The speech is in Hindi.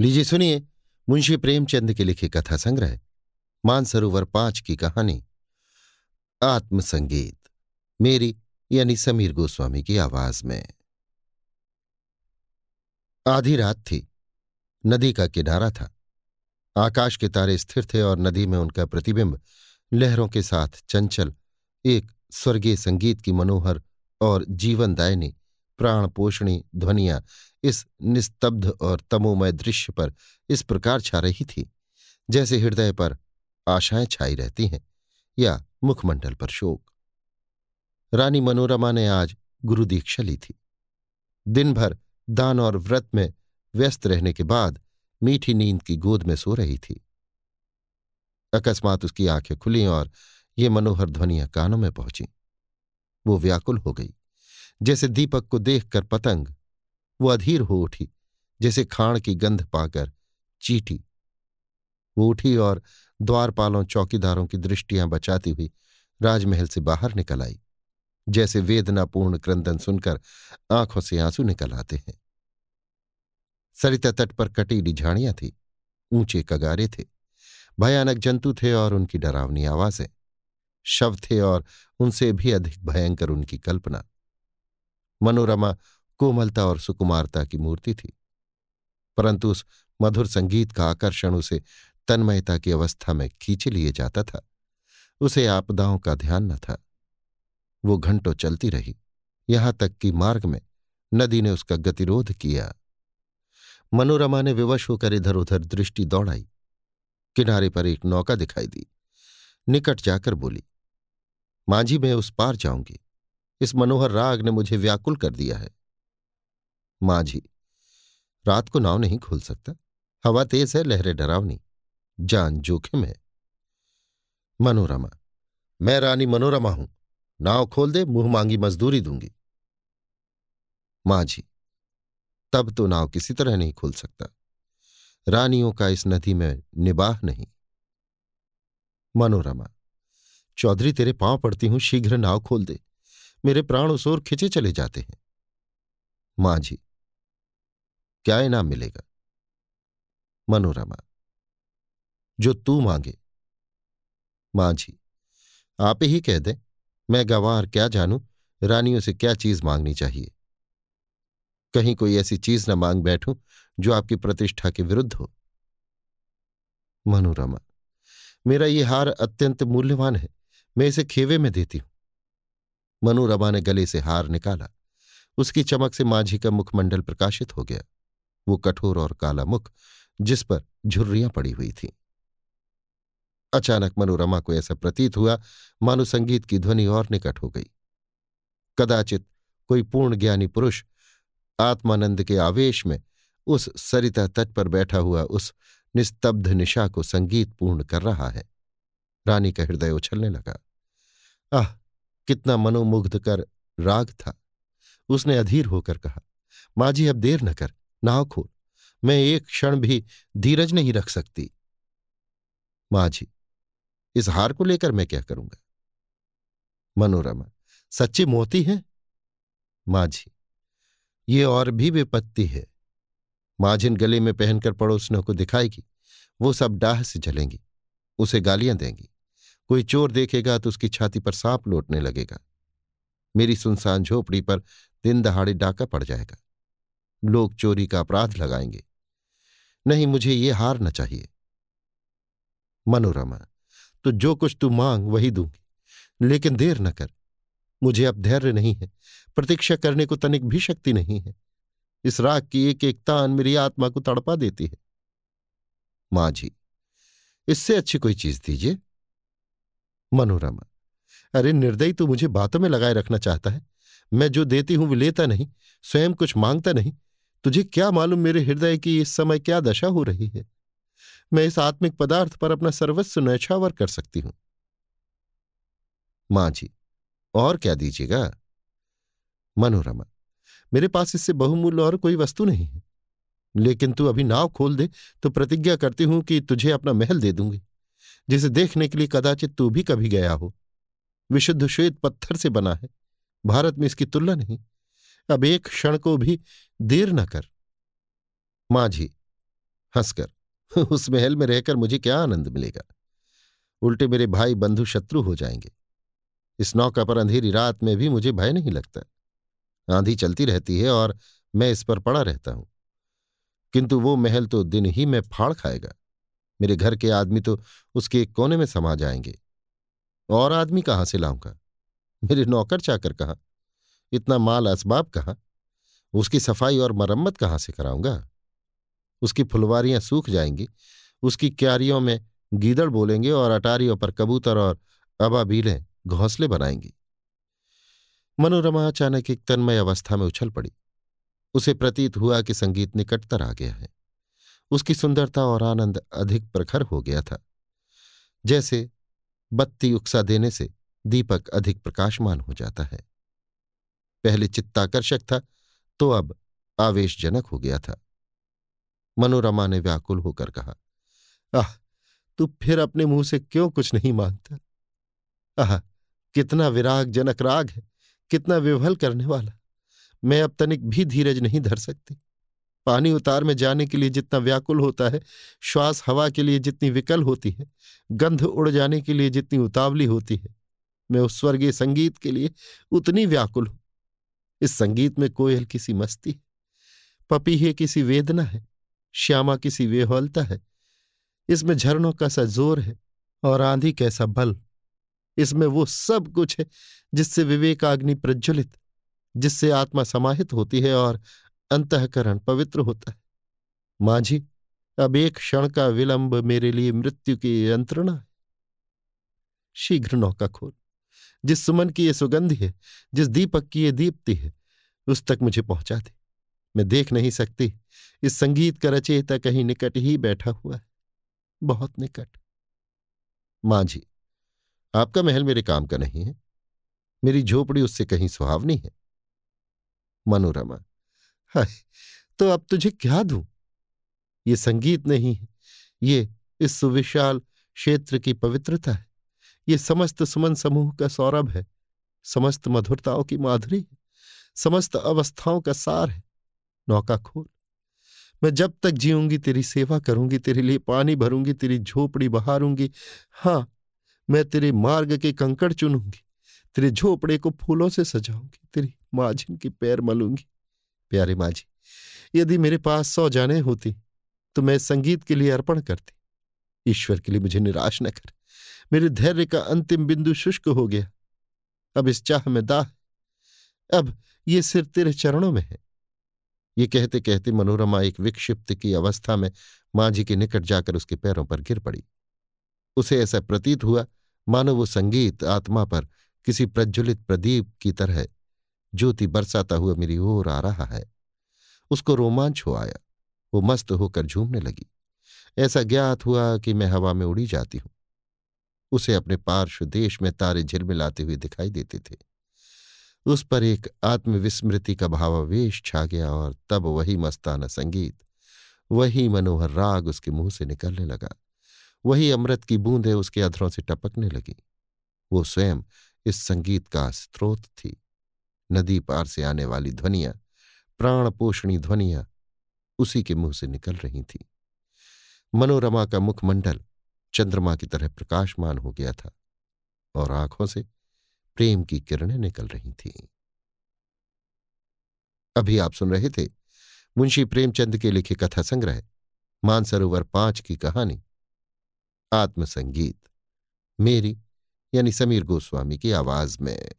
लीजिए सुनिए, मुंशी प्रेमचंद के लिखे कथा संग्रह, मानसरोवर पाँच की कहानी। आत्मसंगीत, मेरी यानी समीर गोस्वामी की आवाज़ में। आधी रात थी, नदी का किनारा था। आकाश के तारे स्थिर थे और नदी में उनका प्रतिबिंब लहरों के साथ चंचल, एक स्वर्गीय संगीत की मनोहर और जीवनदायिनी प्राण पोषणी ध्वनिया इस निस्तब्ध और तमोमय दृश्य पर इस प्रकार छा रही थी, जैसे हृदय पर आशाएँ छाई रहती हैं या मुखमंडल पर शोक। रानी मनोरमा ने आज गुरु दीक्षा ली थी। दिन भर दान और व्रत में व्यस्त रहने के बाद मीठी नींद की गोद में सो रही थी। अकस्मात उसकी आँखें खुली और ये मनोहर ध्वनियाँ कानों में पहुँची। वो व्याकुल हो गई। जैसे दीपक को देखकर पतंग। वो अधीर हो उठी, जैसे खाण की गंध पाकर चीटी। वो उठी और द्वारपालों चौकीदारों की दृष्टियाँ बचाती हुई राजमहल से बाहर निकल आई, जैसे वेदनापूर्ण क्रंदन सुनकर आँखों से आँसू निकल आते हैं। सरिता तट पर कटीली झाड़ियाँ थी, ऊँचे कगारे थे। भयानक जंतु थे और उनकी डरावनी आवाज़ें, शव थे और उनसे भी अधिक भयंकर उनकी कल्पना। मनोरमा कोमलता और सुकुमारता की मूर्ति थी। परंतु उस मधुर संगीत का आकर्षण उसे तन्मयता की अवस्था में खींचे लिए जाता था। उसे आपदाओं का ध्यान न था। वो घंटों चलती रही, यहाँ तक कि मार्ग में नदी ने उसका गतिरोध किया। मनोरमा ने विवश होकर इधर उधर दृष्टि दौड़ाई। किनारे पर एक नौका दिखाई दी। निकट जाकर बोली, मांझी, मैं उस पार जाऊँगी। इस मनोहर राग ने मुझे व्याकुल कर दिया है। माझी रात को नाव नहीं खोल सकता। हवा तेज है, लहरें डरावनी। जान जोखिम है। मनोरमा, मैं रानी मनोरमा हूँ। नाव खोल दे, मुँह मांगी मजदूरी दूँगी। माझी तब तो नाव किसी तरह नहीं खोल सकता। रानियों का इस नदी में निबाह नहीं। मनोरमा, चौधरी, तेरे पाँव पड़ती हूँ, शीघ्र नाव खोल दे। मेरे प्राण उस ओर खिंचे चले जाते हैं। माझी क्या इनाम मिलेगा? मनोरमा, जो तू मांगे। माझी आप ही कह दे, मैं गंवार क्या जानू? रानियों से क्या चीज़ मांगनी चाहिए? कहीं कोई ऐसी चीज़ न मांग बैठूं, जो आपकी प्रतिष्ठा के विरुद्ध हो। मनोरमा, मेरा ये हार अत्यंत मूल्यवान है। मैं इसे खेवे में देती हूँ। मनोरमा ने गले से हार निकाला। उसकी चमक से माझी का मुखमंडल प्रकाशित हो गया। वो कठोर और काला मुख, जिस पर झुर्रियाँ पड़ी हुई थीं। अचानक मनोरमा को ऐसा प्रतीत हुआ, मानो संगीत की ध्वनि और निकट हो गई। कदाचित कोई पूर्ण ज्ञानी पुरुष आत्मानंद के आवेश में उस सरिता तट पर बैठा हुआ उस निस्तब्ध निशा को संगीत पूर्ण कर रहा है। रानी का हृदय उछलने लगा। आह कितना मनोमुग्ध कर राग था। उसने अधीर होकर कहा माझी अब देर न कर, नाव खोल। मैं एक क्षण भी धीरज नहीं रख सकती। माझी इस हार को लेकर मैं क्या करूँगा? मनोरमा, सच्ची मोती है? माझी ये और भी विपत्ति है। माझिन गले में पहनकर पड़ोसनों को दिखाएगी, वो सब डाह से जलेंगी, उसे गालियाँ देंगी। कोई चोर देखेगा तो उसकी छाती पर सांप लौटने लगेगा। मेरी सुनसान झोपड़ी पर दिन दहाड़े डाका पड़ जाएगा। लोग चोरी का अपराध लगाएँगे। नहीं, मुझे ये हार न चाहिए। मनोरमा तो जो कुछ तू मांग वही दूँगी, लेकिन देर न कर। मुझे अब धैर्य नहीं है, प्रतीक्षा करने को तनिक भी शक्ति नहीं है। इस राग की एक एक तान मेरी आत्मा को तड़पा देती है। माँ जी, इससे अच्छी कोई चीज़ दीजिए। मनोरमा। अरे, निर्दयी तो मुझे बातों में लगाए रखना चाहता है। मैं जो देती हूँ, वो लेता नहीं, स्वयं कुछ माँगता नहीं। तुझे क्या मालूम मेरे हृदय की इस समय क्या दशा हो रही है? मैं इस आत्मिक पदार्थ पर अपना सर्वस्व नैछावर कर सकती हूँ। माँ जी, और क्या दीजिएगा? मनोरमा, मेरे पास इससे बहुमूल्य और कोई वस्तु नहीं है। लेकिन तू अभी नाव खोल दे तो प्रतिज्ञा करती हूँ कि तुझे अपना महल दे दूँगी। जिसे देखने के लिए कदाचित तू भी कभी गया हो। विशुद्ध श्वेत पत्थर से बना है। भारत में इसकी तुलना नहीं। अब एक क्षण को भी देर न कर। माझी, हंसकर, उस महल में रहकर मुझे क्या आनंद मिलेगा? उल्टे मेरे भाई बंधु शत्रु हो जाएँगे। इस नौका पर अंधेरी रात में भी मुझे भय नहीं लगता। आंधी चलती रहती है और मैं इस पर पड़ा रहता हूँ। किंतु वो महल तो दिन ही में फाड़ खाएगा। मेरे घर के आदमी तो उसके एक कोने में समा जाएँगे। और आदमी कहाँ से लाऊँगा? मेरे नौकर चाकर कहाँ? इतना माल असबाब कहाँ? उसकी सफ़ाई और मरम्मत कहाँ से कराऊँगा? उसकी फुलवारियाँ सूख जाएँगी, उसकी क्यारियों में गीदड़ बोलेंगे और अटारियों पर कबूतर और अबाबीलें घोंसले बनाएँगी। मनोरमा अचानक एक तन्मय अवस्था में उछल पड़ी। उसे प्रतीत हुआ कि संगीत निकटतर आ गया है। उसकी सुंदरता और आनंद अधिक प्रखर हो गया था। जैसे बत्ती उकसा देने से दीपक अधिक प्रकाशमान हो जाता है। पहले चित्ताकर्षक था तो अब आवेशजनक हो गया था। मनोरमा ने व्याकुल होकर कहा, आह, तू फिर अपने मुँह से क्यों कुछ नहीं माँगता? आह, कितना विरागजनक राग है, कितना विवल करने वाला। मैं अब तनिक भी धीरज नहीं धर सकती। पानी उतार में जाने के लिए जितना व्याकुल होता है, श्वास हवा के लिए जितनी विकल होती है, गंध उड़ जाने के लिए जितनी उतावली होती है, मैं उस स्वर्गीय संगीत के लिए उतनी व्याकुल हूँ। इस संगीत में कोयल किसी मस्ती है, पपीहे किसी वेदना है, श्यामा किसी वेहौलता है, इसमें झरनों का सा ज़ोर है और आंधी कैसा बल। इसमें वो सब कुछ है जिससे विवेकाग्नि प्रज्वलित, जिससे आत्मा समाहित होती है और अंतकरण पवित्र होता है। माझी अब एक क्षण का विलंब मेरे लिए मृत्यु की यंत्रणा है। शीघ्र नौका खोल। जिस सुमन की ये सुगंधि है, जिस दीपक की ये दीप्ति है, उस तक मुझे पहुँचा दे। मैं देख नहीं सकती, इस संगीत का रचेता कहीं निकट ही बैठा हुआ है। बहुत निकट। माँ जी, आपका महल मेरे काम का नहीं है। मेरी झोपड़ी उससे कहीं सुहावनी है। मनोरमा तो अब तुझे क्या दूँ? ये संगीत नहीं है। ये इस सुविशाल क्षेत्र की पवित्रता है। ये समस्त सुमन समूह का सौरभ है। समस्त मधुरताओं की माधुरी है। समस्त अवस्थाओं का सार है। नौका खोल मैं जब तक जीऊँगी, तेरी सेवा करूँगी, तेरे लिए पानी भरूँगी, तेरी झोपड़ी बहारूँगी। हाँ मैं तेरे मार्ग के कंकड़ चुनूँगी। तेरे झोपड़े को फूलों से सजाऊँगी। तेरी माझिन की पैर मलूँगी। प्यारे माँ जी, यदि मेरे पास सौ जाने होती तो मैं संगीत के लिए अर्पण करती। ईश्वर के लिए मुझे निराश न कर। मेरे धैर्य का अंतिम बिंदु शुष्क हो गया। अब इस चाह में दाह अब ये सिर तेरे चरणों में है। ये कहते कहते मनोरमा एक विक्षिप्त की अवस्था में मांझी के निकट जाकर उसके पैरों पर गिर पड़ी। उसे ऐसा प्रतीत हुआ, मानो वो संगीत आत्मा पर किसी प्रज्वलित प्रदीप की तरह ज्योति बरसाता हुआ मेरी ओर आ रहा है। उसको रोमांच हो आया। वो मस्त होकर झूमने लगी। ऐसा ज्ञात हुआ कि मैं हवा में उड़ी जाती हूँ। उसे अपने पार्श्व देश में तारे झिलमिलाते हुए दिखाई देते थे। उस पर एक आत्मविस्मृति का भावावेश छा गया और तब वही मस्ताना संगीत, वही मनोहर राग उसके मुँह से निकलने लगा। वही अमृत की बूंदें उसके अधरों से टपकने लगी। वो स्वयं इस संगीत का स्रोत थी। नदी पार से आने वाली ध्वनियाँ, प्राण पोषणी ध्वनियाँ उसी के मुँह से निकल रही थी। मनोरमा का मुखमंडल चंद्रमा की तरह प्रकाशमान हो गया था और आँखों से प्रेम की किरणें निकल रही थीं। अभी आप सुन रहे थे मुंशी प्रेमचंद के लिखे कथा संग्रह, मानसरोवर पाँच की कहानी, आत्मसंगीत, मेरी यानी समीर गोस्वामी की आवाज़ में।